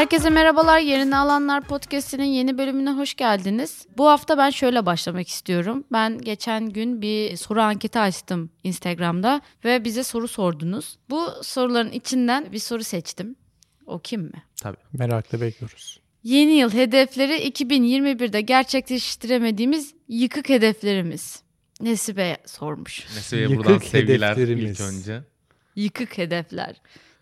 Herkese merhabalar. Yerini Alanlar Podcast'inin yeni bölümüne hoş geldiniz. Bu hafta ben şöyle başlamak istiyorum. Ben geçen gün bir soru anketi açtım Instagram'da ve bize soru sordunuz. Bu soruların içinden bir soru seçtim. O kim mi? Tabii. Merakla bekliyoruz. Yeni yıl hedefleri 2021'de gerçekleştiremediğimiz yıkık hedeflerimiz. Nesibe sormuş. Nesibe'ye Yıkık buradan sevgiler hedeflerimiz. ilk önce. Yıkık hedefler.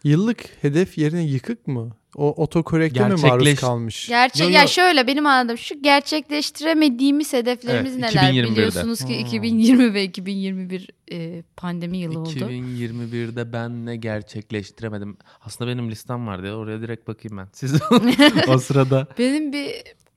Yıllık hedef yerine yıkık mı? O otokorekte mi maruz Gerçekleş- kalmış? Gerçek Yo, ya yo. şöyle benim anladığım şu gerçekleştiremediğimiz hedeflerimiz Evet, neler 2021'de. biliyorsunuz ki 2020 ve 2021 e, pandemi yılı oldu. 2021'de ben ne gerçekleştiremedim. Aslında benim listem vardı ya oraya direkt bakayım ben. Siz o sırada. Benim bir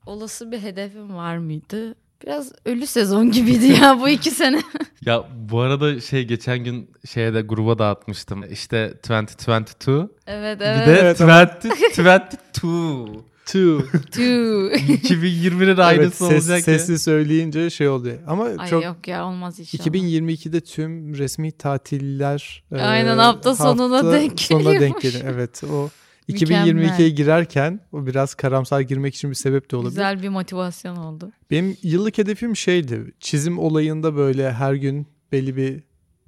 olası bir hedefim var mıydı? Biraz ölü sezon gibiydi ya bu iki sene. Ya bu arada şey geçen gün şeye de gruba dağıtmıştım. İşte 2022. evet Bir evet. de Evet, 2022. Two. Tüh. 2020'nin evet, aynısı ses, olacak ya. sesli söyleyince şey oluyor. Ama Ay çok yok ya olmaz inşallah. 2022'de tüm resmi tatiller e, Aynen, hafta sonuna denk sonuna denk geliyor. Evet o. 2022'ye girerken o biraz karamsar girmek için bir sebep de olabilir. Güzel bir motivasyon oldu. Benim yıllık hedefim şeydi. Çizim olayında böyle her gün belli bir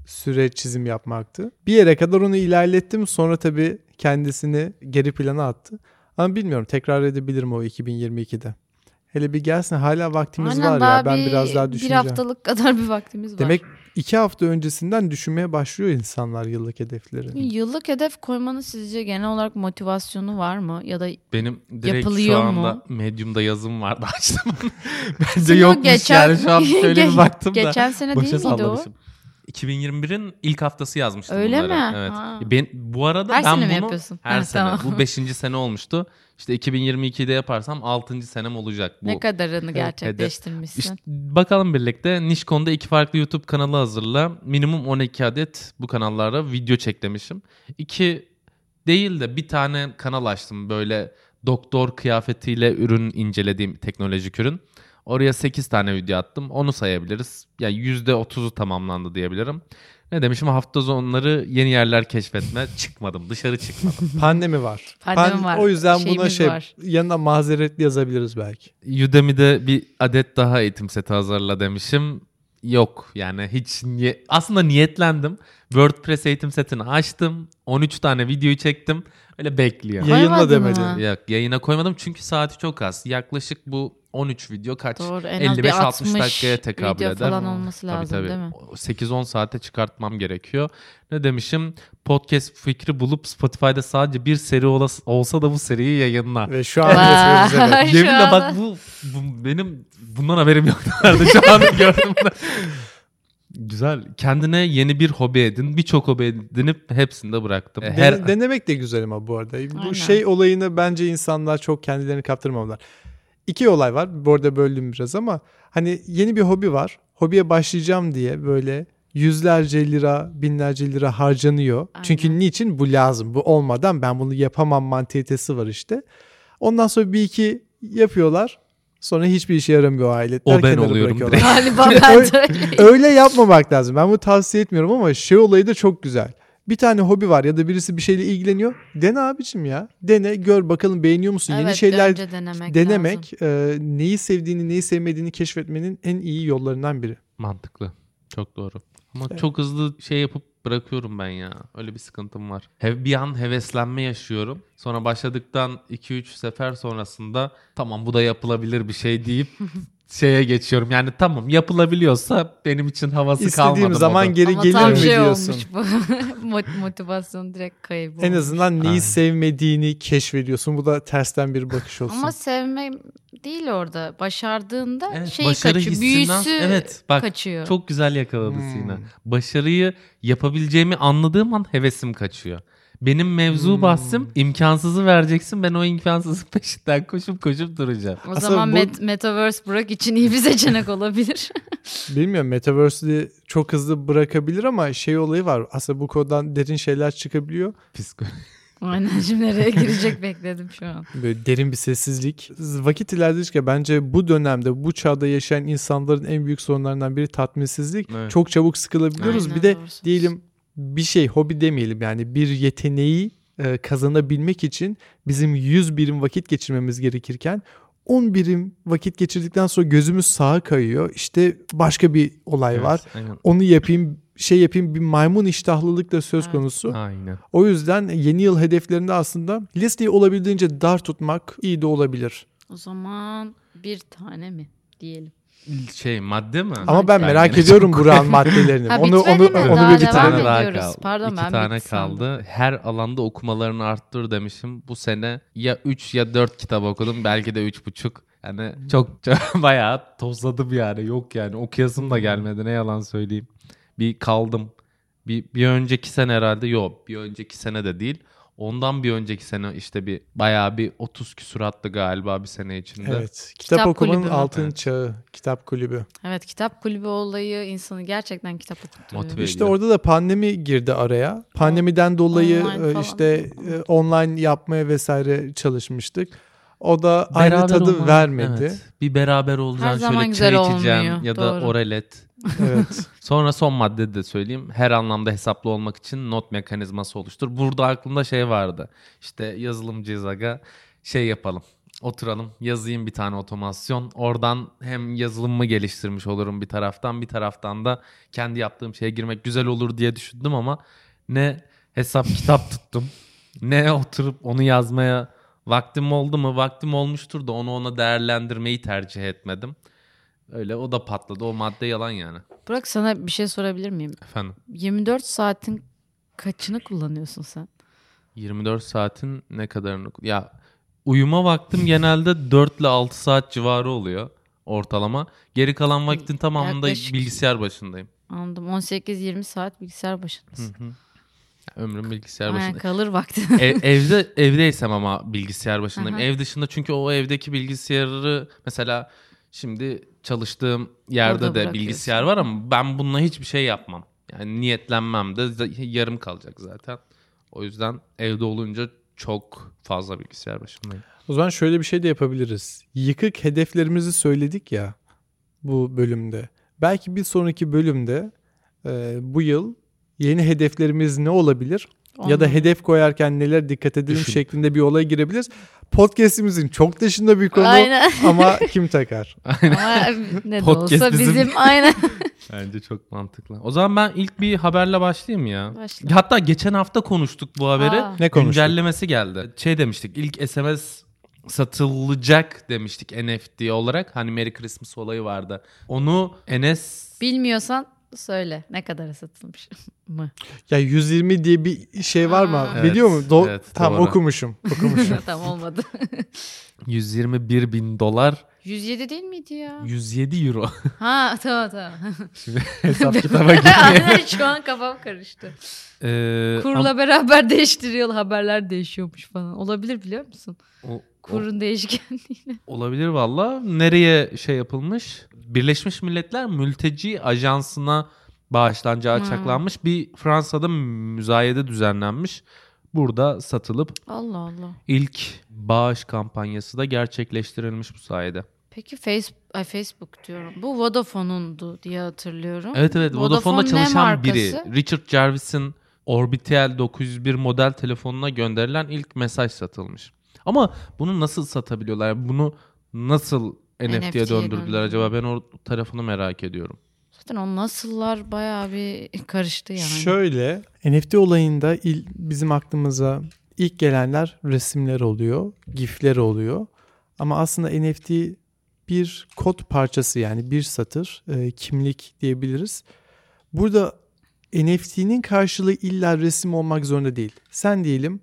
süre çizim yapmaktı. Bir yere kadar onu ilerlettim. Sonra tabii kendisini geri plana attı. Ama bilmiyorum tekrar edebilirim o 2022'de. Hele bir gelsin hala vaktimiz Aynen var ya. Ben bir, biraz daha bir düşüneceğim. haftalık kadar bir vaktimiz var. Demek iki hafta öncesinden düşünmeye başlıyor insanlar yıllık hedefleri. Yıllık hedef koymanın sizce genel olarak motivasyonu var mı? Ya da Benim direkt Yapılıyor şu anda mu? Medium'da yazım vardı açtım. Bence Sizin yokmuş geçen- yani şu an şöyle bir baktım da. geçen sene değil miydi o? Sallamışım. 2021'in ilk haftası yazmıştım Öyle bunları. mi? Evet. Ha. Ben, bu arada Her ben sene mi bunu yapıyorsun? her Ha, sene. tamam. Bu 5. sene olmuştu. İşte 2022'de yaparsam 6. senem olacak bu. Ne kadarını gerçekleştirmişsin? İşte bakalım birlikte Nişkon'da iki farklı YouTube kanalı hazırla. Minimum 12 adet bu kanallara video çek demişim. İki değil de bir tane kanal açtım böyle doktor kıyafetiyle ürün incelediğim teknolojik ürün. Oraya 8 tane video attım. Onu sayabiliriz. Yani %30'u tamamlandı diyebilirim. Ne demişim hafta sonları yeni yerler keşfetme. Çıkmadım dışarı çıkmadım. Pandemi var. Pandemi Pan- var. O yüzden buna Şeyimiz şey var. yanına mazeretli yazabiliriz belki. Udemy'de bir adet daha eğitim seti hazırla demişim. Yok yani hiç niye- aslında niyetlendim. WordPress eğitim setini açtım. 13 tane videoyu çektim. Öyle bekliyor. Yayınla Koymadın demedin. mı? Yok yayına koymadım çünkü saati çok az. Yaklaşık bu 13 video kaç? Doğru en az bir 55-60 60 dakikaya tekabül video eder. falan olması lazım tabii, değil mi? tabii. 8-10 saate çıkartmam gerekiyor. Ne demişim? Podcast fikri bulup Spotify'da sadece bir seri olas- olsa da bu seriyi yayınla. Ve şu an Yeminle anda- bak bu, bu benim bundan haberim yoktu. Şu an gördüm. Güzel. Kendine yeni bir hobi edin. Birçok hobi edinip hepsini de bıraktım. Den- Her denemek de güzel ama bu arada. Aynen. Bu şey olayını bence insanlar çok kendilerini kaptırmamalılar. İki olay var. Bu arada böldüm biraz ama hani yeni bir hobi var. Hobiye başlayacağım diye böyle yüzlerce lira, binlerce lira harcanıyor. Aynen. Çünkü niçin? Bu lazım. Bu olmadan ben bunu yapamam mantalitesi var işte. Ondan sonra bir iki yapıyorlar. Sonra hiçbir işe yaramıyor o aletler. O ben oluyorum bırakıyorlar. Galiba ben de öyleyim. Öyle yapmamak lazım. Ben bunu tavsiye etmiyorum ama şey olayı da çok güzel. Bir tane hobi var ya da birisi bir şeyle ilgileniyor. Dene abicim ya. Dene gör bakalım beğeniyor musun? Yeni Evet, şeyler önce denemek, denemek lazım. e, neyi sevdiğini neyi sevmediğini keşfetmenin en iyi yollarından biri. mantıklı. Çok doğru. Ama Evet. çok hızlı şey yapıp bırakıyorum ben ya. Öyle bir sıkıntım var. He- bir an heveslenme yaşıyorum. Sonra başladıktan 2-3 sefer sonrasında tamam bu da yapılabilir bir şey deyip şeye geçiyorum. Yani tamam yapılabiliyorsa benim için havası kalmadı. İstediğim zaman moda. geri Ama gelir tam mi şey diyorsun? olmuş bu. Mot- Motivasyon direkt kaybolmuş. En azından neyi Aynen. sevmediğini keşfediyorsun. Bu da tersten bir bakış olsun. Ama sevme değil orada. Başardığında Evet, şey başarı kaçıyor. hissinden- Büyüsü evet, bak, kaçıyor. Çok güzel yakaladı Hmm. Sina. Başarıyı yapabileceğimi anladığım an hevesim kaçıyor. Benim mevzu Hmm. bahsim imkansızı vereceksin ben o imkansızın peşinden koşup koşup duracağım. o Aslında zaman bu- Met- Metaverse Burak için iyi bir seçenek olabilir. Bilmiyorum Metaverse'de çok hızlı bırakabilir ama şey olayı var. Aslında bu konudan derin şeyler çıkabiliyor. Psiko- Aynen şimdi nereye girecek bekledim şu an. Böyle derin bir sessizlik. Vakit ilerledikçe bence bu dönemde bu çağda yaşayan insanların en büyük sorunlarından biri tatminsizlik. Evet. Çok çabuk sıkılabiliyoruz. Aynen, bir de diyelim bir şey hobi demeyelim yani bir yeteneği e, kazanabilmek için bizim 100 birim vakit geçirmemiz gerekirken 10 birim vakit geçirdikten sonra gözümüz sağa kayıyor. İşte başka bir olay Evet, var. Aynen. Onu yapayım, şey yapayım bir maymun iştahlılık da söz konusu. Aynen. O yüzden yeni yıl hedeflerinde aslında listeyi olabildiğince dar tutmak iyi de olabilir. O zaman bir tane mi diyelim. Şey madde mi? Ama ben merak yine ediyorum Burak'ın maddelerini. Ha, onu onu mi? onu Daha bir tane daha kaldı. Pardon, İki ben tane bitti sandım. kaldı. Her alanda okumalarını arttır demişim. Bu sene ya 3 ya 4 kitap okudum. Belki de 3,5. Yani çok, çok bayağı tozladım yani. Yok yani okuyasım da gelmedi. Ne yalan söyleyeyim. Bir kaldım. Bir, bir önceki sene herhalde yok. Bir önceki sene de değil. Ondan bir önceki sene işte bir bayağı bir 30 küsurattı galiba bir sene içinde. Evet. Kitap, Kitap okumanın kulübü altın Evet. çağı. Kitap kulübü. Evet kitap kulübü olayı insanı gerçekten kitap okutturuyor. Motive İşte orada da pandemi girdi araya. Pandemiden dolayı Online e, işte e, online yapmaya vesaire çalışmıştık. O da aynı Beraber tadı olmak- vermedi. Evet. Bir beraber olacaksın zaman şöyle güzel çay içeceksin olmuyor, ya da doğru. oralet. Evet. Sonra son madde de söyleyeyim. Her anlamda hesaplı olmak için not mekanizması oluştur. Burada aklımda şey vardı. İşte yazılımcıyız aga. Şey yapalım. Oturalım. Yazayım bir tane otomasyon. Oradan hem yazılımımı geliştirmiş olurum bir taraftan. Bir taraftan da kendi yaptığım şeye girmek güzel olur diye düşündüm ama ne hesap kitap tuttum. Ne oturup onu yazmaya vaktim oldu mu? Vaktim olmuştur da onu ona değerlendirmeyi tercih etmedim. Öyle o da patladı. O madde yalan yani. Burak sana bir şey sorabilir miyim? Efendim. 24 saatin kaçını kullanıyorsun sen? 24 saatin ne kadarını... Ya uyuma vaktim genelde 4 ile 6 saat civarı oluyor ortalama. Geri kalan vaktin tamamında Yaklaşık- bilgisayar başındayım. Anladım. 18-20 saat bilgisayar Hı başındasın. hı. Ya Ömrüm bilgisayar Aynen başında. kalır vaktin. Ev- evde evdeysem ama bilgisayar başındayım. Aha. Ev dışında çünkü o evdeki bilgisayarı mesela şimdi çalıştığım yerde de bilgisayar var ama ben bununla hiçbir şey yapmam. Yani niyetlenmem de yarım kalacak zaten. O yüzden evde olunca çok fazla bilgisayar başındayım. O zaman şöyle bir şey de yapabiliriz. Yıkık hedeflerimizi söyledik ya bu bölümde. Belki bir sonraki bölümde e, bu yıl yeni hedeflerimiz ne olabilir? Ya da hedef koyarken neler dikkat edelim Düşün. şeklinde bir olaya girebiliriz. Podcast'imizin çok dışında bir konu Aynen. ama kim takar? Ama ne de Podcast olsa bizim. bizim, aynen. Bence çok mantıklı. O zaman ben ilk bir haberle başlayayım ya. Başla. Hatta geçen hafta konuştuk bu haberi. Aa. Ne konuştuk? Güncellemesi geldi. Şey demiştik ilk SMS satılacak demiştik NFT olarak. Hani Merry Christmas olayı vardı. Onu Enes Bilmiyorsan söyle ne kadara satılmış mı? Ya 120 diye bir şey var mı? Aa. Biliyor Evet, mu? Do- evet, tamam doğru. okumuşum. Okumuşum. tamam olmadı. 121 bin dolar 107 değil miydi ya? 107 euro. Ha tamam tamam. Şimdi hesap kitaba girmiyor. Şu an kafam karıştı. Ee, Kurla beraber değiştiriyor haberler değişiyormuş falan. Olabilir biliyor musun? ama o- Kurun değişkenliğiyle. Olabilir valla. Nereye şey yapılmış? Birleşmiş Milletler Mülteci Ajansı'na bağışlanacağı Hmm. açıklanmış. Bir Fransa'da müzayede düzenlenmiş. Burada satılıp Allah Allah. ilk bağış kampanyası da gerçekleştirilmiş bu sayede. Peki Facebook, ay Facebook diyorum. Bu Vodafone'undu diye hatırlıyorum. Evet evet Vodafone Vodafone'da ne çalışan biri. Richard Jarvis'in Orbitel 901 model telefonuna gönderilen ilk mesaj satılmış. Ama bunu nasıl satabiliyorlar? Bunu nasıl NFT'ye NFT'ye döndürdüler döndürdüler. acaba? Ben o tarafını merak ediyorum. Zaten o nasıllar bayağı bir karıştı yani. Şöyle NFT olayında il, bizim aklımıza ilk gelenler resimler oluyor, gifler oluyor. Ama aslında NFT bir kod parçası yani bir satır, e, kimlik diyebiliriz. Burada NFT'nin karşılığı illa resim olmak zorunda değil. Sen diyelim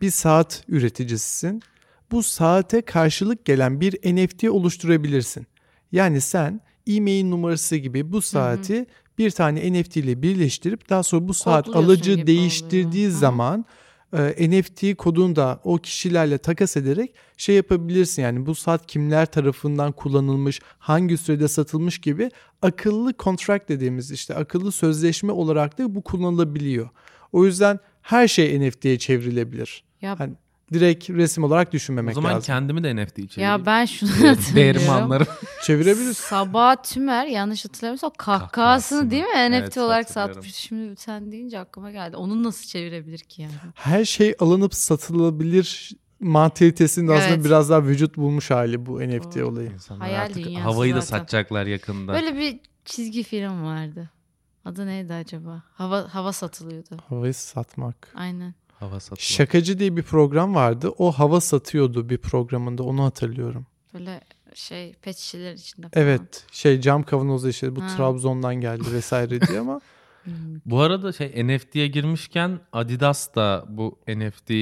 bir saat üreticisisin. Bu saate karşılık gelen bir NFT oluşturabilirsin. Yani sen e-mail numarası gibi bu saati bir tane NFT ile birleştirip daha sonra bu saat alıcı değiştirdiği oluyor. Zaman e, NFT kodunu da o kişilerle takas ederek şey yapabilirsin. Yani bu saat kimler tarafından kullanılmış, hangi sürede satılmış gibi akıllı contract dediğimiz işte akıllı sözleşme olarak da bu kullanılabiliyor. O yüzden her şey NFT'ye çevrilebilir. Ya, Hani direkt resim olarak düşünmemek o zaman lazım. kendimi de NFT içeriği. ya ben şunu Değerimi hatırlıyorum. anlarım. Çevirebiliriz. Sabah Tümer yanlış hatırlamıyorsam o kahkahasını Kahkahasını. değil mi Evet, NFT olarak satmış. Şimdi sen deyince aklıma geldi. Onu nasıl çevirebilir ki yani? Her şey alınıp satılabilir mantalitesinin aslında Evet. biraz daha vücut bulmuş hali bu NFT Doğru. olayı. İnsanlar Hayal artık havayı da zaten. satacaklar yakında. Böyle bir çizgi film vardı. Adı neydi acaba? Hava hava satılıyordu. Havayı satmak. Aynen. Hava satılıyor. Şakacı diye bir program vardı. O hava satıyordu bir programında. Onu hatırlıyorum. Böyle şey pet şişeler içinde falan. Evet. Şey cam kavanozu işte bu Ha. Trabzon'dan geldi vesaire diye ama. Bu arada şey NFT'ye girmişken Adidas da bu NFT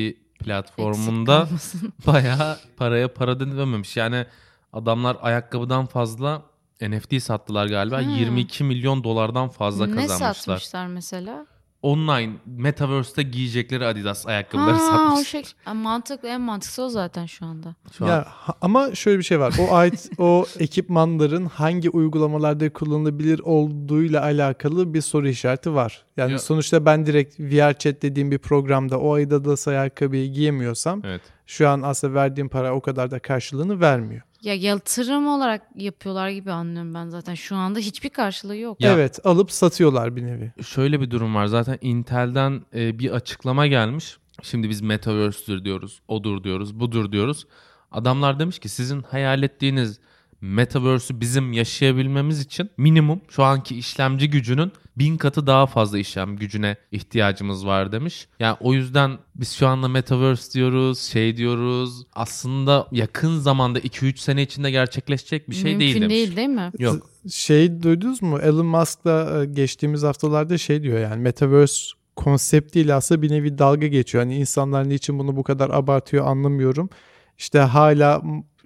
platformunda bayağı paraya para dememiş. Yani adamlar ayakkabıdan fazla NFT sattılar galiba. Hmm. 22 milyon dolardan fazla ne kazanmışlar. satmışlar mesela? Online Metaverse'te giyecekleri Adidas ayakkabıları Ha, o satmışlar. şey a, mantıklı en mantıklısı o zaten şu anda. Şu an ya ha- ama şöyle bir şey var. O ait o ekipmanların hangi uygulamalarda kullanılabilir olduğuyla alakalı bir soru işareti var. Yani Ya- sonuçta ben direkt VR chat dediğim bir programda o Adidas ayakkabıyı giyemiyorsam evet. şu an aslında verdiğim para o kadar da karşılığını vermiyor. Ya yatırım olarak yapıyorlar gibi anlıyorum ben zaten. Şu anda hiçbir karşılığı yok. Ya- Evet alıp satıyorlar bir nevi. Şöyle bir durum var. Zaten Intel'den e, bir açıklama gelmiş. Şimdi biz Metaverse'dür diyoruz, odur diyoruz, budur diyoruz. Adamlar demiş ki sizin hayal ettiğiniz Metaverse'ü bizim yaşayabilmemiz için minimum şu anki işlemci gücünün bin katı daha fazla işlem gücüne ihtiyacımız var demiş. Yani o yüzden biz şu anda Metaverse diyoruz, şey diyoruz. Aslında yakın zamanda 2-3 sene içinde gerçekleşecek bir şey Mümkün değil demiş. değil değil mi? Yok. Şey duydunuz mu? Elon Musk da e, geçtiğimiz haftalarda şey diyor yani Metaverse konseptiyle aslında bir nevi dalga geçiyor. Hani insanlar niçin bunu bu kadar abartıyor anlamıyorum. İşte hala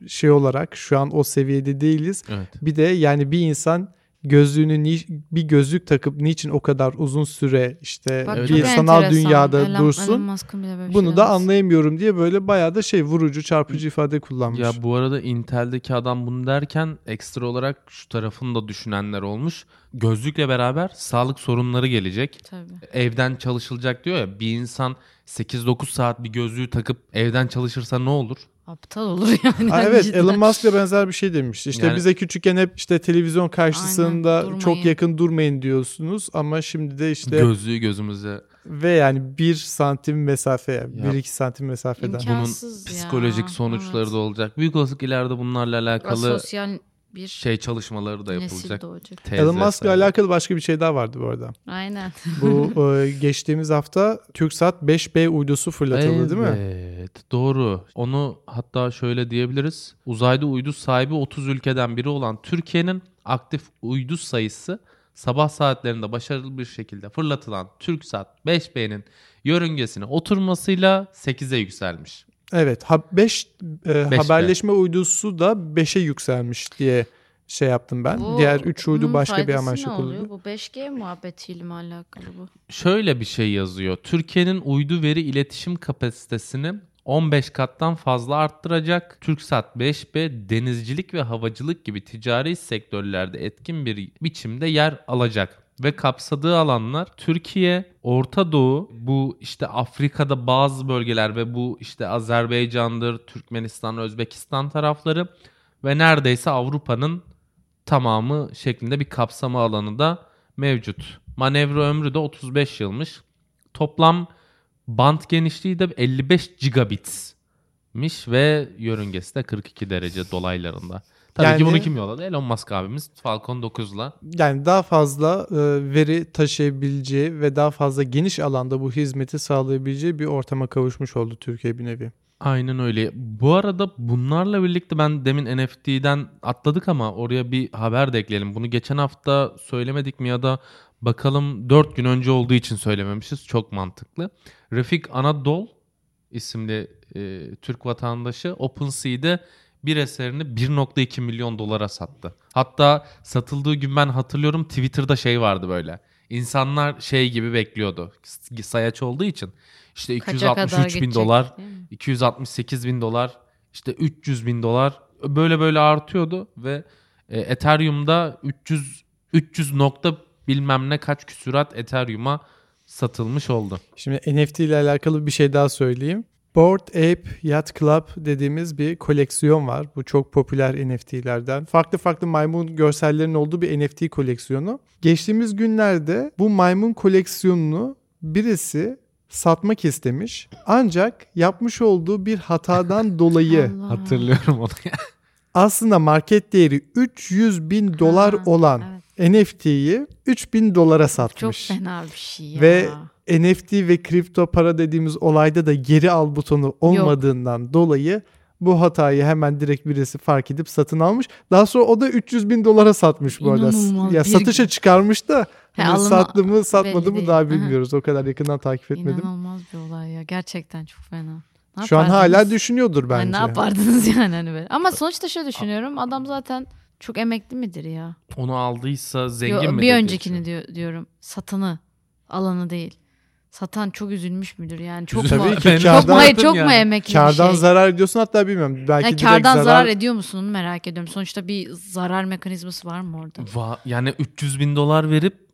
şey olarak şu an o seviyede değiliz. Evet. Bir de yani bir insan gözlüğünü ni- bir gözlük takıp niçin o kadar uzun süre işte Bak, bir sanal enteresan. dünyada Elon- dursun. Elon Bunu şey da anlayamıyorum diye böyle bayağı da şey vurucu çarpıcı ifade kullanmış. Ya bu arada Intel'deki adam bunu derken ekstra olarak şu tarafını da düşünenler olmuş. Gözlükle beraber sağlık sorunları gelecek. Tabii. Evden çalışılacak diyor ya bir insan 8-9 saat bir gözlüğü takıp evden çalışırsa ne olur? Aptal olur yani. Ha, evet cidden. Elon Musk da benzer bir şey demiş. İşte Yani- bize küçükken hep işte televizyon karşısında Aynen, durmayın. çok yakın durmayın diyorsunuz ama şimdi de işte Gözlüğü gözümüze. ve yani bir santim mesafe yani Ya. bir iki santim mesafeden. İmkan- Bunun İmkansız ya, psikolojik sonuçları evet. da olacak. Büyük olasılık ileride bunlarla alakalı Asosyal bir şey çalışmaları da nesil yapılacak. Elon Musk'la alakalı başka bir şey daha vardı bu arada. Aynen. Bu e, geçtiğimiz hafta TürkSat 5B uydusu fırlatıldı değil mi? Evet doğru. Onu hatta şöyle diyebiliriz. Uzayda uydu sahibi 30 ülkeden biri olan Türkiye'nin aktif uydu sayısı sabah saatlerinde başarılı bir şekilde fırlatılan TürkSat 5B'nin yörüngesine oturmasıyla 8'e yükselmiş. Evet. 5 Beş B. haberleşme uydusu da 5'e yükselmiş diye şey yaptım ben. Bu- Diğer 3 uydu başka bir amaçla kullanılıyor. Bu 5G muhabbetiyle mi alakalı bu? Şöyle bir şey yazıyor. Türkiye'nin uydu veri iletişim kapasitesini 15 kattan fazla arttıracak. TürkSat 5B denizcilik ve havacılık gibi ticari sektörlerde etkin bir biçimde yer alacak ve kapsadığı alanlar Türkiye, Orta Doğu, bu işte Afrika'da bazı bölgeler ve bu işte Azerbaycan'dır, Türkmenistan, Özbekistan tarafları ve neredeyse Avrupa'nın tamamı şeklinde bir kapsama alanı da mevcut. Manevra ömrü de 35 yılmış. Toplam band genişliği de 55 gigabitmiş ve yörüngesi de 42 derece dolaylarında. Tabii ki Yani- bunu kim yolladı? Elon Musk abimiz Falcon 9'la. Yani daha fazla e, veri taşıyabileceği ve daha fazla geniş alanda bu hizmeti sağlayabileceği bir ortama kavuşmuş oldu Türkiye bir nevi. Aynen öyle. Bu arada bunlarla birlikte ben demin NFT'den atladık ama oraya bir haber de ekleyelim. Bunu geçen hafta söylemedik mi ya da bakalım 4 gün önce olduğu için söylememişiz. Çok mantıklı. Refik Anadol isimli e, Türk vatandaşı OpenSea'de bir eserini 1.2 milyon dolara sattı. Hatta satıldığı gün ben hatırlıyorum Twitter'da şey vardı böyle. İnsanlar şey gibi bekliyordu. Sayaç olduğu için. İşte Kaça kadar 263 bin dolar, değil mi? 268 bin dolar, işte 300 bin dolar böyle böyle artıyordu ve e, Ethereum'da 300 300 nokta bilmem ne kaç küsurat Ethereum'a satılmış oldu. Şimdi NFT ile alakalı bir şey daha söyleyeyim. Bored Ape Yacht Club dediğimiz bir koleksiyon var. Bu çok popüler NFT'lerden. Farklı farklı maymun görsellerinin olduğu bir NFT koleksiyonu. Geçtiğimiz günlerde bu maymun koleksiyonunu birisi satmak istemiş. Ancak yapmış olduğu bir hatadan dolayı. Hatırlıyorum onu. aslında market değeri 300 bin dolar Ha, olan evet. NFT'yi 3000 dolara Çok satmış. fena bir şey ya. Ve NFT ve kripto para dediğimiz olayda da geri al butonu olmadığından dolayı bu hatayı hemen direkt birisi fark edip satın almış. Daha sonra o da 300 bin dolara satmış bu arada. Ya Bir- satışa çıkarmış da He, hani sattı mı satmadı mı daha Aha. bilmiyoruz. O kadar yakından takip etmedim. İnanılmaz bir olay ya. Gerçekten çok fena. Ne Şu an hala yapardınız? düşünüyordur Yani bence. ne yapardınız yani hani böyle. Ama sonuçta şöyle düşünüyorum. Adam zaten çok emekli midir ya? Onu aldıysa zengin Yo, mi? bir öncekini diyor, diyorum. Satanı. Alanı değil. Satan çok üzülmüş müdür yani? Çok Tabii mu? ki Ben- Çok kardan, mu, hayır, çok yani. mu emekli kardan şey? zarar ediyorsun hatta bilmiyorum. Belki Yani kardan zarar... zarar ediyor musun onu merak ediyorum. Sonuçta bir zarar mekanizması var mı orada? Va- yani 300 bin dolar verip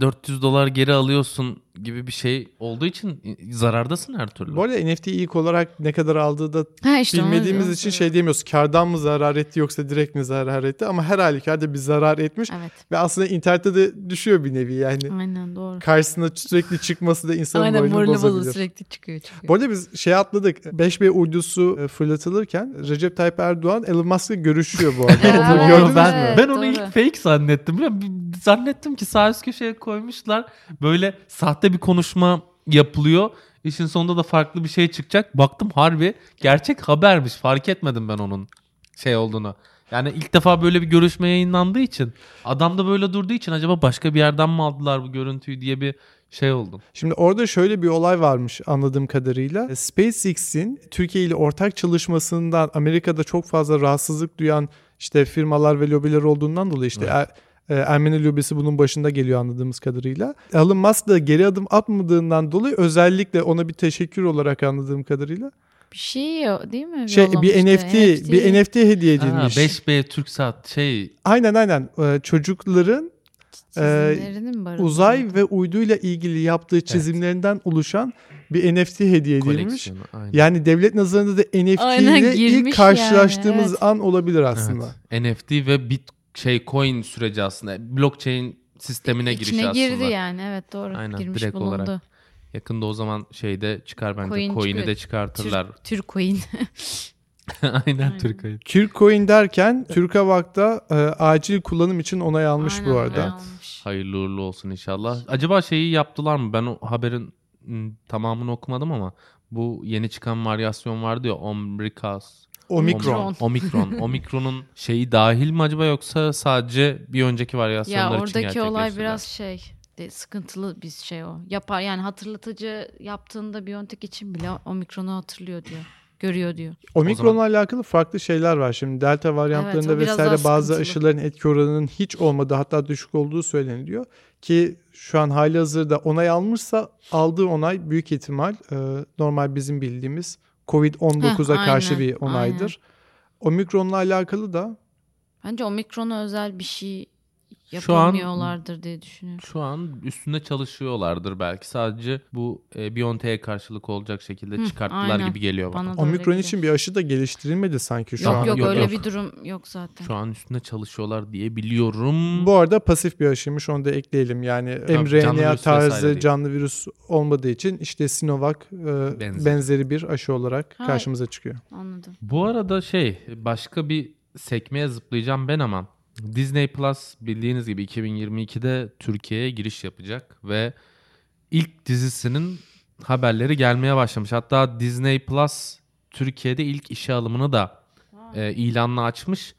400 dolar geri alıyorsun gibi bir şey olduğu için zarardasın her türlü. Bu arada NFT ilk olarak ne kadar aldığı da Ha işte bilmediğimiz için şey diyemiyoruz. Kardan mı zarar etti yoksa direkt mi zarar etti? Ama her halükarda bir zarar etmiş. Evet. Ve aslında internette de düşüyor bir nevi yani. Aynen doğru. Karşısına sürekli çıkması da insanın Aynen moralini bozabilir. sürekli çıkıyor çıkıyor. Bu arada biz şey atladık. 5B uydusu e, fırlatılırken Recep Tayyip Erdoğan Elon Musk'la görüşüyor bu arada. Evet, gördünüz ben, mü? ben onu doğru. ilk fake zannettim. Zannettim ki sağ üst köşeye koymuşlar. Böyle sahte bir konuşma yapılıyor. İşin sonunda da farklı bir şey çıkacak. Baktım harbi gerçek habermiş. Fark etmedim ben onun şey olduğunu. Yani ilk defa böyle bir görüşme yayınlandığı için adam da böyle durduğu için acaba başka bir yerden mi aldılar bu görüntüyü diye bir şey oldum. Şimdi orada şöyle bir olay varmış anladığım kadarıyla. SpaceX'in Türkiye ile ortak çalışmasından Amerika'da çok fazla rahatsızlık duyan işte firmalar ve lobiler olduğundan dolayı işte Er- e, Ermeni lobisi bunun başında geliyor anladığımız kadarıyla. Elon Musk da geri adım atmadığından dolayı özellikle ona bir teşekkür olarak anladığım kadarıyla Bir şey değil mi? şey bir Yollamıştı. NFT, bir NFT hediye Ha, edilmiş. 5B TürkSat şey Aynen aynen. Ee, çocukların e, uzay ve uyduyla ilgili yaptığı çizimlerinden oluşan bir NFT hediye edilmiş. Yani devlet nazarında da NFT Aynen, ile ilk karşılaştığımız yani, evet. an olabilir aslında. Evet. NFT ve bit şey coin süreci aslında. Blockchain sistemine giriş İçine aslında. girdi yani evet doğru. Aynen, Girmiş direkt bulundu. olarak. Yakında o zaman şeyde çıkar bence. Coin Coin'i çıkıyor. de çıkartırlar. Türk, Türk coin. Aynen, Aynen. Türk coin. Türkcoin derken Türk Havak'ta e, acil kullanım için onay almış Aynen, bu arada. olmuş. Hayırlı uğurlu olsun inşallah. Acaba şeyi yaptılar mı? Ben o haberin m, tamamını okumadım ama bu yeni çıkan varyasyon vardı ya Omricas. Omikron. Omikron. Omikron. Omikron'un şeyi dahil mi acaba yoksa sadece bir önceki Ya varyasyonlar için oradaki olay biraz şey de, sıkıntılı bir şey o. Yapar yani hatırlatıcı yaptığında Biontech için bile Omikron'u hatırlıyor diyor. Görüyor diyor. Omikron'la alakalı farklı şeyler var. Şimdi delta varyantlarında Evet, vesaire bazı aşıların etki oranının hiç olmadığı hatta düşük olduğu söyleniliyor. Ki şu an hali hazırda onay almışsa aldığı onay büyük ihtimal e, normal bizim bildiğimiz Covid-19'a Heh, karşı aynen, bir onaydır. Omikron'la alakalı da Bence Omikron'a özel bir şey Şu an- yapamıyorlardır diye düşünüyorum. Şu an üstünde çalışıyorlardır belki. Sadece bu e, Biontech'e karşılık olacak şekilde Hı, çıkarttılar aynen. gibi geliyor bana. Bana Omikron için bir aşı da geliştirilmedi sanki şu Yok an. yok, Yok, öyle yok. bir durum yok zaten. Şu an üstünde çalışıyorlar diye biliyorum. Bu arada pasif bir aşıymış onu da ekleyelim. Yani canlı virüs mRNA vesaire tarzı canlı virüs olmadığı için işte Sinovac e, Benzer. benzeri bir aşı olarak Ha. karşımıza çıkıyor. Anladım. Bu arada şey başka bir sekmeye zıplayacağım ben ama Disney Plus bildiğiniz gibi 2022'de Türkiye'ye giriş yapacak ve ilk dizisinin haberleri gelmeye başlamış. Hatta Disney Plus Türkiye'de ilk işe alımını da e, ilanla açmış.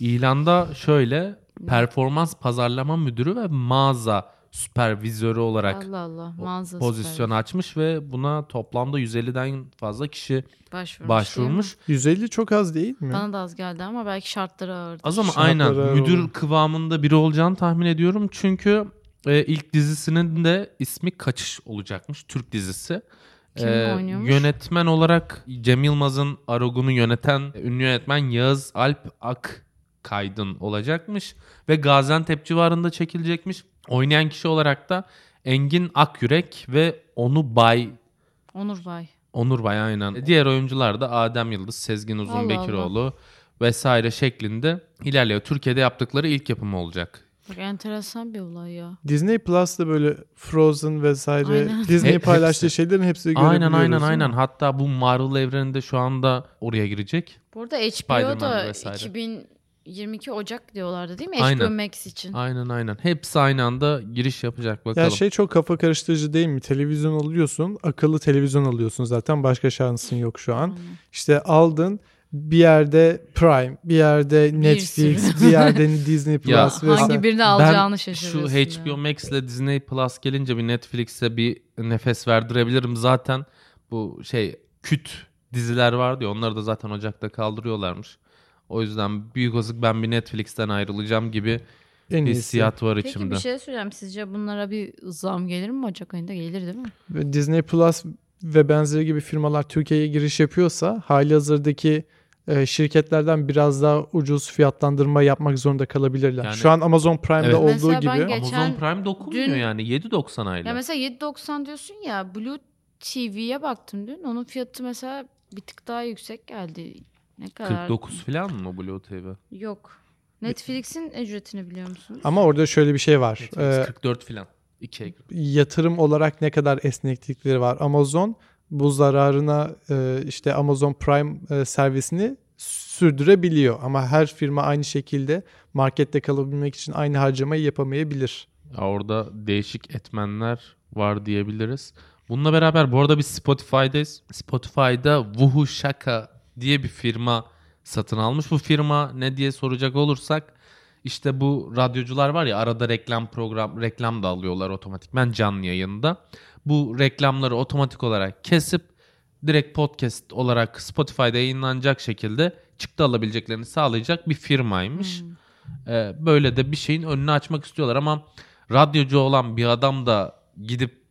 İlanda şöyle performans pazarlama müdürü ve mağaza süpervizörü olarak Allah Allah mağaza pozisyon açmış ve buna toplamda 150'den fazla kişi başvurmuş. başvurmuş. 150 çok az değil mi? Bana da az geldi ama belki şartları ağırdı. Az ama Şartları aynen ağır müdür olur. kıvamında biri olacağını tahmin ediyorum. Çünkü e, ilk dizisinin de ismi Kaçış olacakmış. Türk dizisi. Kim oynuyormuş? Yönetmen olarak Cem Yılmaz'ın Arog'unu yöneten ünlü yönetmen Yağız Alp Akkaydın olacakmış. Ve Gaziantep civarında çekilecekmiş. Oynayan kişi olarak da Engin Akyürek ve Onu Bay Onur Bay. Onur Bay aynen. Diğer oyuncular da Adem Yıldız, Sezgin Uzun Allah Bekiroğlu vesaire şeklinde ilerliyor. Türkiye'de yaptıkları ilk yapımı olacak. Bak enteresan bir olay ya. Disney Plus'ta böyle Frozen vesaire Aynen. Disney Hep- paylaştığı hepsi. şeylerin hepsini görebiliyoruz. Aynen aynen aynen. Hatta bu Marvel evreninde şu anda oraya girecek. Bu arada HBO Spider-Man da vesaire. 2022 Ocak diyorlardı değil mi? Aynen. HBO Max için. Aynen aynen. Hepsi aynı anda giriş yapacak bakalım. Ya şey çok kafa karıştırıcı değil mi? Televizyon alıyorsun, akıllı televizyon alıyorsun zaten başka şansın yok şu an. Aynen. İşte aldın bir yerde Prime, bir yerde Netflix, sürü. bir yerde Disney Plus Ya, vesaire. Hangi birini ben alacağını şu şaşırıyorsun. HBO ya. Max ile Disney Plus gelince bir Netflix'e bir nefes verdirebilirim. Zaten bu şey küt diziler vardı ya onları da zaten Ocak'ta kaldırıyorlarmış. O yüzden büyük olasılık ben bir Netflix'ten ayrılacağım gibi en hissiyat var Peki içimde. bir şey söyleyeceğim. Sizce bunlara bir zam gelir mi? Ocak ayında gelir değil mi? Disney Plus ve benzeri gibi firmalar Türkiye'ye giriş yapıyorsa hali hazırdaki e, şirketlerden biraz daha ucuz fiyatlandırma yapmak zorunda kalabilirler. Yani- Şu an Amazon Prime'de Evet. olduğu Mesela gibi Amazon Prime dokunmuyor dün- yani 7.90 aylık. Ya mesela 7.90 diyorsun ya Blue TV'ye baktım dün. Onun fiyatı mesela bir tık daha yüksek geldi. Ne kadar? 49 falan mı Blue TV? Yok. Netflix'in ücretini biliyor musunuz? ama orada şöyle bir şey var. Netflix Ee, 44 falan. 2'ye göre. yatırım olarak ne kadar esneklikleri var. Amazon bu zararına e, işte Amazon Prime e, servisini sürdürebiliyor ama her firma aynı şekilde markette kalabilmek için aynı harcamayı yapamayabilir. Ya orada değişik etmenler var diyebiliriz. Bununla beraber bu arada biz Spotify'dayız. Spotify'da Wuhu Shaka diye bir firma satın almış. Bu firma ne diye soracak olursak işte bu radyocular var ya arada reklam program reklam da alıyorlar otomatikmen canlı yayında. Bu reklamları otomatik olarak kesip direkt podcast olarak Spotify'da yayınlanacak şekilde çıktı alabileceklerini sağlayacak bir firmaymış. Ee, böyle de bir şeyin önünü açmak istiyorlar ama radyocu olan bir adam da gidip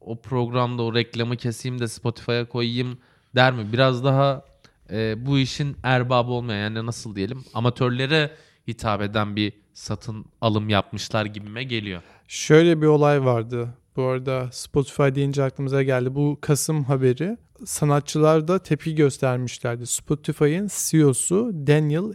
o programda o reklamı keseyim de Spotify'a koyayım der mi? Biraz daha e, bu işin erbabı olmayan yani nasıl diyelim amatörlere hitap eden bir satın alım yapmışlar gibime geliyor. Şöyle bir olay vardı. Bu arada Spotify deyince aklımıza geldi. Bu Kasım haberi sanatçılar da tepki göstermişlerdi. Spotify'ın CEO'su Daniel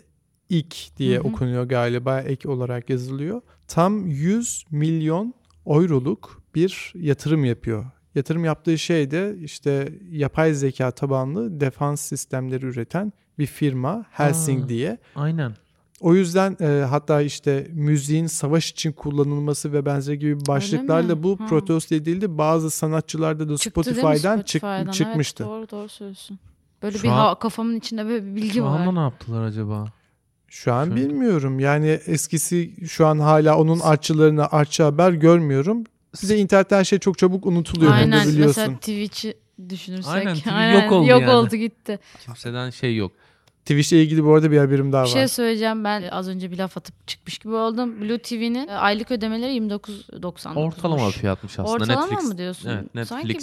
Ek diye Hı hı. okunuyor galiba ek olarak yazılıyor. Tam 100 milyon euroluk bir yatırım yapıyor. Yatırım yaptığı şey de işte yapay zeka tabanlı defans sistemleri üreten bir firma Helsing Aa. diye. Aynen. O yüzden e, hatta işte müziğin savaş için kullanılması ve benzeri gibi başlıklarla bu Ha. protesto edildi. Bazı sanatçılar da Çıktı mi Spotify'dan, çık- Spotify'dan? çıkmıştı. Evet, doğru doğru söylüyorsun. Böyle Şu bir an- ha- kafamın içinde böyle bir bilgi Şu var. anda ne yaptılar acaba? Şu an Şu- bilmiyorum. Yani eskisi şu an hala onun artçılarına artçı haber görmüyorum. Bize internette her şey çok çabuk unutuluyor. Aynen biliyorsun. mesela Twitch'i düşünürsek. Aynen, Twitch yok oldu yok yani. oldu gitti. Kimseden şey yok. Twitch'le ilgili bu arada bir haberim daha Bir var. şey söyleyeceğim ben az önce bir laf atıp çıkmış gibi oldum. Blue TV'nin e, aylık ödemeleri 29.99. Ortalama fiyatmış aslında. Ortalama Netflix. mı diyorsun? Evet Netflix. Sanki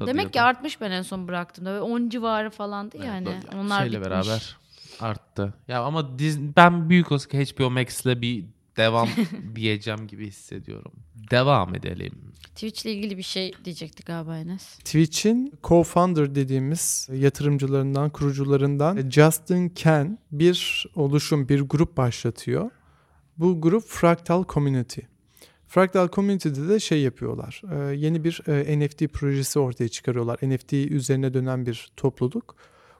bir- Demek ki artmış ben en son bıraktığımda. Böyle 10 civarı falandı Evet, yani. böyle Onlar şeyle bitmiş. beraber arttı. Ya ama Disney, ben büyük olsun HBO Max'le bir devam diyeceğim gibi hissediyorum. Devam edelim. Twitch ile ilgili bir şey diyecektik galiba Enes. Twitch'in co-founder dediğimiz yatırımcılarından, kurucularından Justin Ken bir oluşum, bir grup başlatıyor. Bu grup Fractal Community. Fractal Community'de de şey yapıyorlar. e, Yeni bir e, NFT projesi ortaya çıkarıyorlar. NFT üzerine dönen bir topluluk.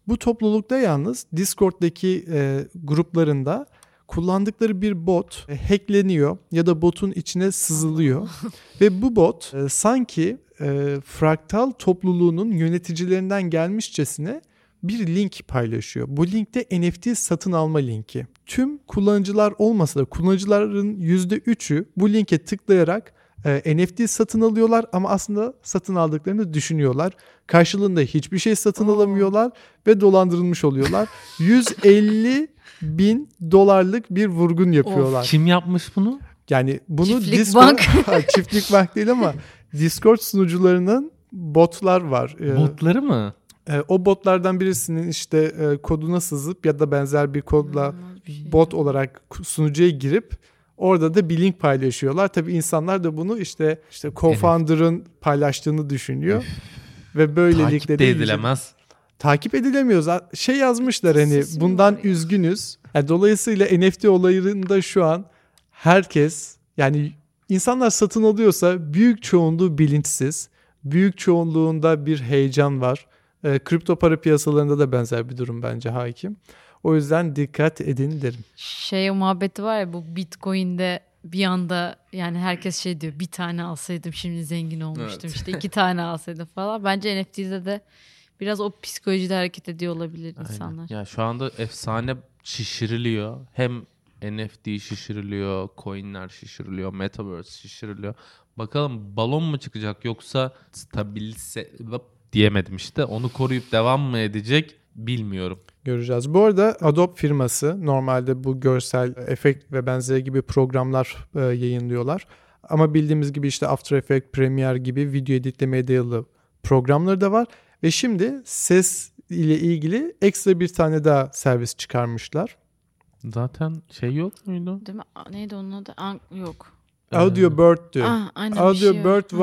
Bu toplulukta yalnız Discord'daki e, gruplarında kullandıkları bir bot e, hackleniyor ya da botun içine sızılıyor. Ve bu bot e, sanki e, fraktal topluluğunun yöneticilerinden gelmişçesine bir link paylaşıyor. Bu linkte NFT satın alma linki. Tüm kullanıcılar olmasa da kullanıcıların %3'ü bu linke tıklayarak e, NFT satın alıyorlar ama aslında satın aldıklarını düşünüyorlar. Karşılığında hiçbir şey satın Oo. alamıyorlar ve dolandırılmış oluyorlar. 150 bin dolarlık bir vurgun yapıyorlar. Kim yapmış bunu? Yani bunu Çiftlik Discord- bank. Çiftlik bank değil ama Discord sunucularının botlar var. Ee, Botları mı? e, o botlardan birisinin işte e, koduna sızıp ya da benzer bir kodla bir şey. bot olarak sunucuya girip orada da bir link paylaşıyorlar. Tabii insanlar da bunu işte işte co-founder'ın paylaştığını düşünüyor. Ve böylelikle Takip de edilemez. takip edilemiyoruz. Şey yazmışlar hani Sesim bundan ya. üzgünüz. Yani dolayısıyla NFT olayında şu an herkes yani insanlar satın alıyorsa büyük çoğunluğu bilinçsiz. Büyük çoğunluğunda bir heyecan var. Ee, kripto para piyasalarında da benzer bir durum bence hakim. O yüzden dikkat edin derim. Şey muhabbeti var ya bu Bitcoin'de bir anda yani herkes şey diyor bir tane alsaydım şimdi zengin olmuştum Evet. işte iki tane alsaydım falan. Bence NFT'de de biraz o psikolojide hareket ediyor olabilir Aynen. insanlar. Ya şu anda efsane şişiriliyor. Hem NFT şişiriliyor, coinler şişiriliyor, metaverse şişiriliyor. Bakalım balon mu çıkacak yoksa stabilse diyemedim işte. Onu koruyup devam mı edecek bilmiyorum. Göreceğiz. Bu arada Adobe firması normalde bu görsel efekt ve benzeri gibi programlar e, yayınlıyorlar. Ama bildiğimiz gibi işte After Effects, Premiere gibi video editlemeye dayalı programları da var. Ve şimdi ses ile ilgili ekstra bir tane daha servis çıkarmışlar. Zaten şey yok muydu? Değil mi? Neydi onun adı? An- yok. Audio Bird diyor. Ah, aynen bir Audio şey. Bird Hı.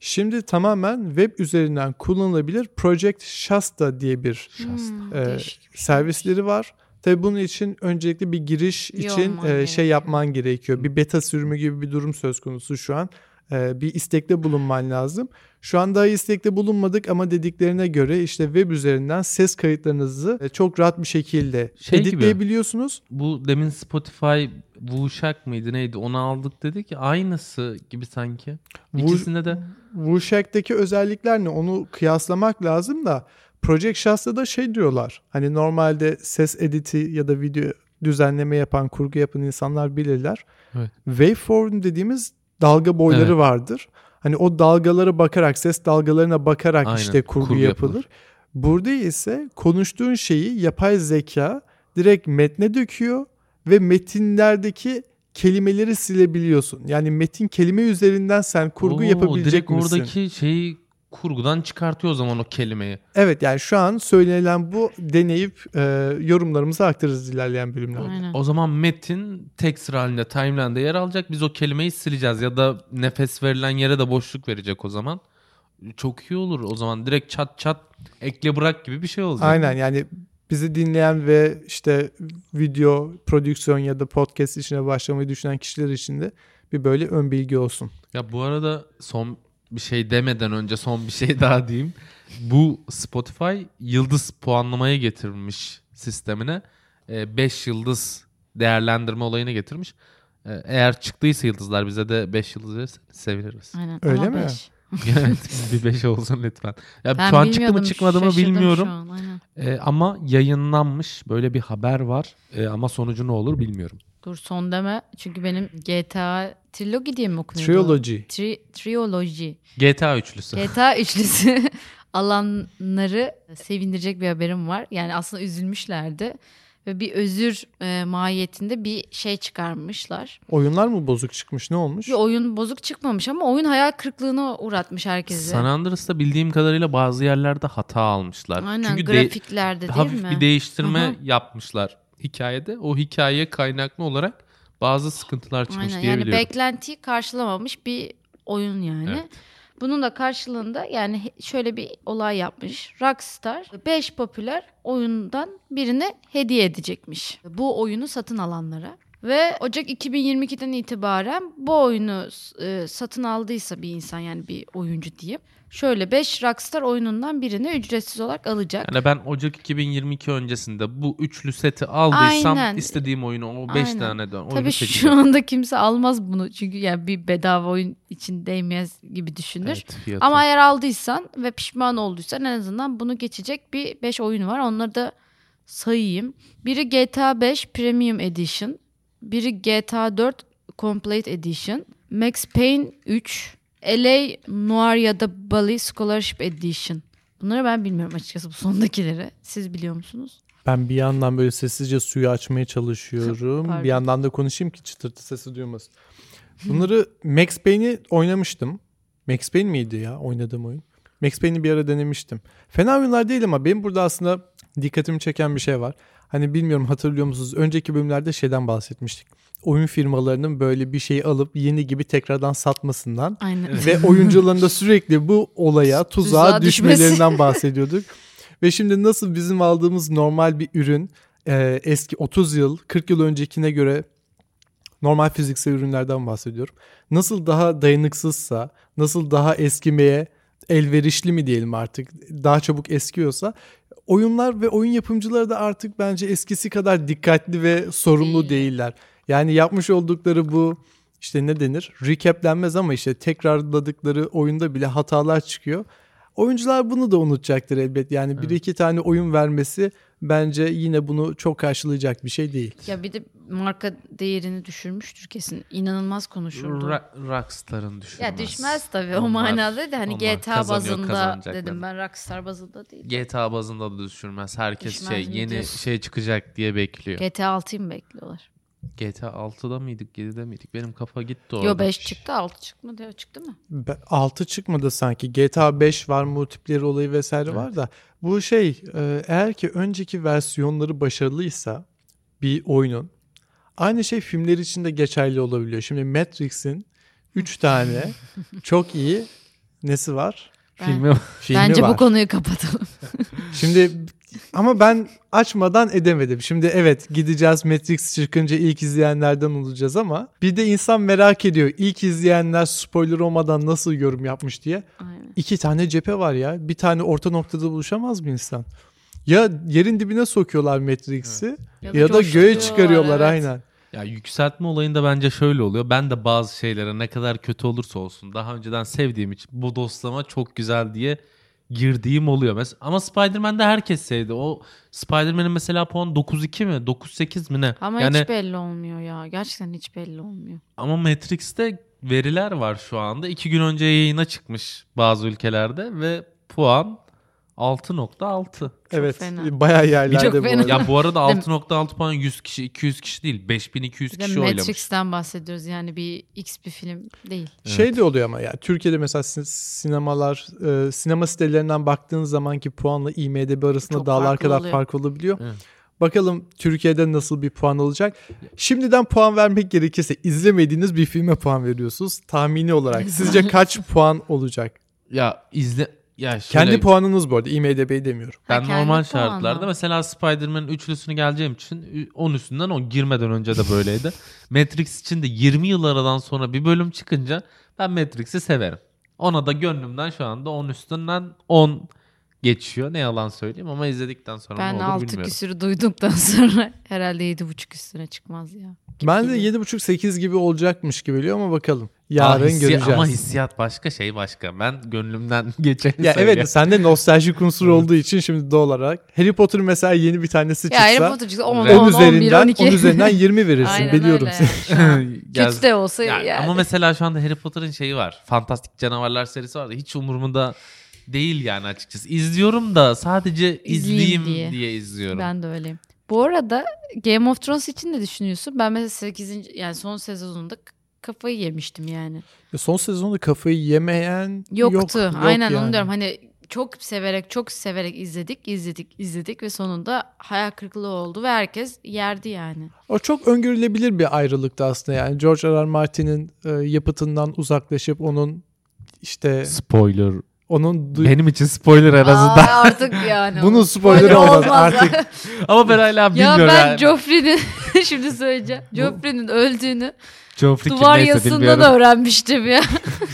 Şimdi tamamen web üzerinden kullanılabilir Project Shasta diye bir. Hmm, e, servisleri var. Tabii bunun için öncelikle bir giriş için e, şey yapman gerekiyor. Bir beta sürümü gibi bir durum söz konusu şu an. E, bir istekte bulunman lazım. Şu an daha istekte bulunmadık ama dediklerine göre işte web üzerinden ses kayıtlarınızı e, çok rahat bir şekilde Şey gibi. editleyebiliyorsunuz. Bu demin Spotify Wuşak mıydı neydi onu aldık dedik ya aynısı gibi sanki. İkisinde de Wushack'teki özellikler ne onu kıyaslamak lazım da Project Shasta'da şey diyorlar. Hani normalde ses editi ya da video düzenleme yapan, kurgu yapan insanlar bilirler. Evet. Waveform dediğimiz dalga boyları Evet. vardır. Hani o dalgalara bakarak, ses dalgalarına bakarak Aynen, işte kurgu, kurgu yapılır. yapılır. Burada ise konuştuğun şeyi yapay zeka direkt metne döküyor ve metinlerdeki kelimeleri silebiliyorsun. Yani metin kelime üzerinden sen kurgu Oo, yapabilecek direkt misin? oradaki şeyi kurgudan çıkartıyor o zaman o kelimeyi. Evet yani şu an söylenilen bu deneyip e, yorumlarımızı aktarırız ilerleyen bölümlerde. Aynen. O zaman metin tek sıra halinde timeline'da yer alacak. Biz o kelimeyi sileceğiz ya da nefes verilen yere de boşluk verecek o zaman. Çok iyi olur o zaman. Direkt çat çat ekle bırak gibi bir şey olacak. Aynen yani bizi dinleyen ve işte video prodüksiyon ya da podcast işine başlamayı düşünen kişiler için de bir böyle ön bilgi olsun. Ya bu arada son bir şey demeden önce son bir şey daha diyeyim. Bu Spotify yıldız puanlamaya getirmiş sistemine. 5 yıldız değerlendirme olayını getirmiş. Ee, Eğer çıktıysa yıldızlar bize de 5 yıldız verirse seviniriz. Aynen. Öyle Ama mi? beş. evet bir 5 olsun lütfen. Ya Ben şu an çıktı mı çıkmadı mı bilmiyorum. şu an, aynen. Ee, ama yayınlanmış böyle bir haber var. Ee, ama sonucu ne olur bilmiyorum. Dur son deme. Çünkü benim GTA Trilogy diye mi okunuyordu? Trilogy. Tri- Trilogy. GTA üçlüsü. GTA üçlüsü alanları sevindirecek bir haberim var. Yani aslında üzülmüşlerdi. Ve bir özür e, mahiyetinde bir şey çıkarmışlar. Oyunlar mı bozuk çıkmış ne olmuş? Bir oyun bozuk çıkmamış ama oyun hayal kırıklığına uğratmış herkesi. San Andreas'ta bildiğim kadarıyla bazı yerlerde hata almışlar. Aynen Çünkü de- grafiklerde değil hafif mi? bir değiştirme hı. yapmışlar hikayede. O hikayeye kaynaklı olarak bazı sıkıntılar çıkmış Aynen diye yani biliyorum. beklentiyi karşılamamış bir oyun yani. Evet. Bunun da karşılığında yani şöyle bir olay yapmış. Rockstar 5 popüler oyundan birini hediye edecekmiş. Bu oyunu satın alanlara. Ve Ocak 2022'den itibaren bu oyunu e, satın aldıysa bir insan yani bir oyuncu diyeyim. Şöyle 5 Rockstar oyunundan birini ücretsiz olarak alacak. Yani ben Ocak 2022 öncesinde bu üçlü seti aldıysam Aynen. istediğim oyunu o 5 Aynen. tane de oyunu Tabii seçeceğim. şu anda kimse almaz bunu çünkü yani bir bedava oyun için değmez gibi düşünür. Evet, fiyatı. Ama eğer aldıysan ve pişman olduysan en azından bunu geçecek bir 5 oyun var. Onları da sayayım. Biri GTA 5 Premium Edition. Biri GTA 4 Complete Edition. Max Payne 3. LA Noir ya da Bali Scholarship Edition. Bunları ben bilmiyorum açıkçası bu sondakileri. Siz biliyor musunuz? Ben bir yandan böyle sessizce suyu açmaya çalışıyorum. Bir yandan da konuşayım ki çıtırtı sesi duymasın. Bunları Max Payne'i oynamıştım. Max Payne miydi ya oynadığım oyun? Max Payne'i bir ara denemiştim. Fena oyunlar değil ama benim burada aslında dikkatimi çeken bir şey var. Hani bilmiyorum hatırlıyor musunuz? Önceki bölümlerde şeyden bahsetmiştik. Oyun firmalarının böyle bir şey alıp yeni gibi tekrardan satmasından Aynen. ve oyuncuların da sürekli bu olaya tuzağa, Tuzağa düşmesi. düşmelerinden bahsediyorduk. ve şimdi nasıl bizim aldığımız normal bir ürün e, eski 30 yıl 40 yıl öncekine göre normal fiziksel ürünlerden bahsediyorum. Nasıl daha dayanıksızsa, nasıl daha eskimeye elverişli mi diyelim artık daha çabuk eskiyorsa oyunlar ve oyun yapımcıları da artık bence eskisi kadar dikkatli ve sorumlu Değil. değiller. Yani yapmış oldukları bu işte ne denir? Recap denmez ama işte tekrarladıkları oyunda bile hatalar çıkıyor. Oyuncular bunu da unutacaktır elbet. Yani bir iki tane oyun vermesi bence yine bunu çok karşılayacak bir şey değil. Ya bir de marka değerini düşürmüştür kesin. İnanılmaz konuşuldu. Ra- Rockstar'ın düşürmez. ya düşmez tabii o Onlar- manada değil de hani GTA bazında dedim ben Rockstar bazında değil. GTA bazında da düşürmez. Herkes Düşmez şey yeni diyorsun? şey çıkacak diye bekliyor. GTA 6'yı mı bekliyorlar? GTA 6'da mıydık 7'de miydik? Benim kafa gitti orada. Yo 5 çıktı 6 çıkmadı ya çıktı mı? Be- 6 çıkmadı sanki. GTA 5 var, multiplayer olayı vesaire var da bu şey e, eğer ki önceki versiyonları başarılıysa bir oyunun aynı şey filmler için de geçerli olabiliyor. Şimdi Matrix'in 3 tane çok iyi nesi var? Ben- Filmi Filmi Bence var. bu konuyu kapatalım. Şimdi ama ben açmadan edemedim. Şimdi evet gideceğiz Matrix çıkınca ilk izleyenlerden olacağız ama bir de insan merak ediyor. İlk izleyenler spoiler olmadan nasıl yorum yapmış diye. Aynen. İki tane cephe var ya. Bir tane orta noktada buluşamaz mı insan? Ya yerin dibine sokuyorlar Matrix'i ya, da göğe coşturuyorlar, çıkarıyorlar evet. aynen. Ya yükseltme olayında bence şöyle oluyor. Ben de bazı şeylere ne kadar kötü olursa olsun daha önceden sevdiğim için bu dostlama çok güzel diye girdiğim oluyor. Mes- Ama Spider-Man'de herkes sevdi. O Spider-Man'in mesela puan 9-2 mi? 9-8 mi ne? Ama yani hiç belli olmuyor ya. Gerçekten hiç belli olmuyor. ama Matrix'te veriler var şu anda. İki gün önce yayına çıkmış bazı ülkelerde ve puan 6.6. evet fena. bayağı yerlerde Çok bu fena. arada. Ya bu arada Değil mi? 6.6 puan 100 kişi 200 kişi değil 5200 Bir de kişi oylamış. Matrix'ten bahsediyoruz yani bir X bir film değil. Şey de oluyor ama ya Türkiye'de mesela sin- sinemalar e, sinema sitelerinden baktığın zamanki puanla IMDb arasında Çok dağlar kadar oluyor. fark olabiliyor. Evet. Bakalım Türkiye'de nasıl bir puan olacak. Şimdiden puan vermek gerekirse izlemediğiniz bir filme puan veriyorsunuz. Tahmini olarak sizce kaç puan olacak? Ya izle ya şöyle, Kendi puanınız bu arada IMDb'yi demiyorum. ben Ha, kendi normal puanı. şartlarda mesela Spider-Man üçlüsünü geleceğim için 10 üstünden 10 girmeden önce de böyleydi. Matrix için de 20 yıl aradan sonra bir bölüm çıkınca ben Matrix'i severim. Ona da gönlümden şu anda 10 üstünden 10 geçiyor. Ne yalan söyleyeyim ama izledikten sonra Ben ne olur 6 bilmiyorum. küsürü duyduktan sonra herhalde 7.5 üstüne çıkmaz ya. Ben de 7.5-8 gibi olacakmış gibi geliyor ama bakalım. Yarın Aa, hissi- göreceğiz. Ama hissiyat başka şey başka. Ben gönlümden geçeni ya söylüyorum. evet sende nostaljik unsur olduğu için şimdi doğal olarak Harry Potter mesela yeni bir tanesi Ya çıksa Harry Potter çıksa 10, 10, 10 11, üzerinden 12. 10 üzerinden 20 verirsin Aynen biliyorum öyle seni. yani. Ya- Kötü de olsa Ya, yani. Ama mesela şu anda Harry Potter'ın şeyi var. Fantastik Canavarlar serisi var da hiç umurumda değil yani açıkçası. İzliyorum da sadece İzleyeyim izleyeyim diye, diye. izliyorum. Ben de öyleyim. Bu arada Game of Thrones için ne düşünüyorsun? Ben mesela 8. yani son sezonunda kafayı yemiştim yani. Ya Son sezonda kafayı yemeyen Yoktu. yok. yok Aynen yani. onu diyorum. Hani çok severek çok severek izledik, izledik, izledik ve sonunda hayal kırıklığı oldu ve herkes yerdi yani. O çok öngörülebilir bir ayrılıktı aslında yani. George R. R. Martin'in e, yapıtından uzaklaşıp onun işte Spoiler. Onun du- Benim için spoiler en azından. Aa, artık yani. Bunun o spoilerı olmaz artık. Ama ben hala ya bilmiyorum. ben yani. Joffrey'nin şimdi söyleyeceğim. Joffrey'nin öldüğünü Joffrey duvar yazısından öğrenmiştim ya.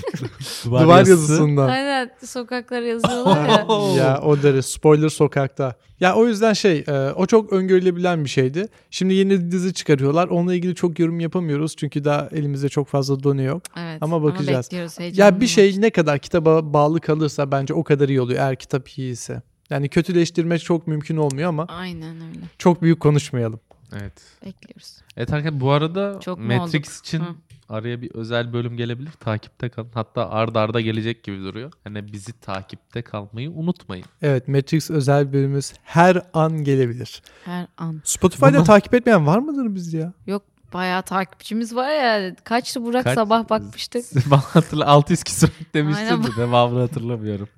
duvar yazısından. Aynen sokaklara yazıyorlar ya. Ya o deri spoiler sokakta. Ya o yüzden şey e, o çok öngörülebilen bir şeydi. Şimdi yeni dizi çıkarıyorlar. Onunla ilgili çok yorum yapamıyoruz. Çünkü daha elimizde çok fazla donu yok. Evet. Ama bakacağız. bekliyoruz Ya bir şey ne kadar kitaba bağlı kalırsa bence o kadar iyi oluyor eğer kitap iyi ise. Yani kötüleştirmek çok mümkün olmuyor ama Aynen öyle. çok büyük konuşmayalım. Evet. Bekliyoruz. Evet arkadaşlar bu arada Çok Matrix olduk? için Hı. araya bir özel bölüm gelebilir. Takipte kalın. Hatta arda arda gelecek gibi duruyor. Hani bizi takipte kalmayı unutmayın. Evet Matrix özel bölümümüz her an gelebilir. Her an. Spotify'da Bunu- takip etmeyen var mıdır bizde ya? Yok bayağı takipçimiz var ya. Kaçtı Burak Kaç- sabah bakmıştık. Bana hatırla 600 küsur demiştin de devamını hatırlamıyorum.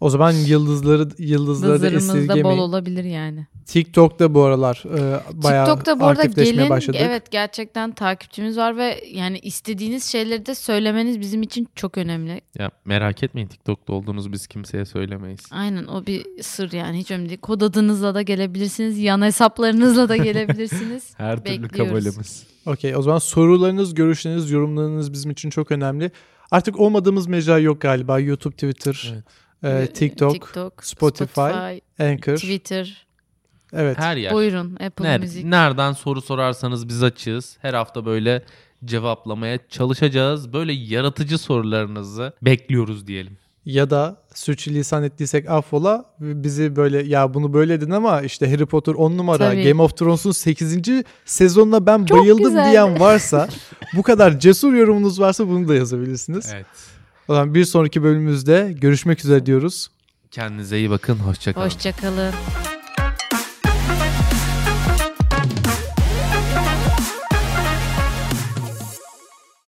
O zaman yıldızları yıldızları da Nazarımızda bol esirgemeyin. olabilir yani. TikTok'ta bu aralar e, bayağı TikTok'ta bu arada gelin başladık. evet gerçekten takipçimiz var ve yani istediğiniz şeyleri de söylemeniz bizim için çok önemli. Ya merak etmeyin TikTok'ta olduğunuzu biz kimseye söylemeyiz. Aynen o bir sır yani hiç önemli değil. Kod adınızla da gelebilirsiniz, yan hesaplarınızla da gelebilirsiniz. Her türlü Bekliyoruz. kabalimiz. Okey o zaman sorularınız, görüşleriniz, yorumlarınız bizim için çok önemli. Artık olmadığımız mecra yok galiba. YouTube, Twitter, Evet. e, TikTok, TikTok, Spotify, Anchor. Twitter. Evet. Her yer. Buyurun Apple Ner- Müzik. nereden soru sorarsanız biz açığız. Her hafta böyle cevaplamaya çalışacağız. Böyle yaratıcı sorularınızı bekliyoruz diyelim. Ya da sürçülisan ettiysek affola. Bizi böyle ya bunu böyle dedin ama işte Harry Potter 10 numara, Tabii. Game of Thrones'un 8. sezonuna ben Çok bayıldım güzel. diyen varsa, bu kadar cesur yorumunuz varsa bunu da yazabilirsiniz. Evet. O zaman bir sonraki bölümümüzde görüşmek üzere diyoruz. Kendinize iyi bakın. Hoşçakalın. Hoşçakalın.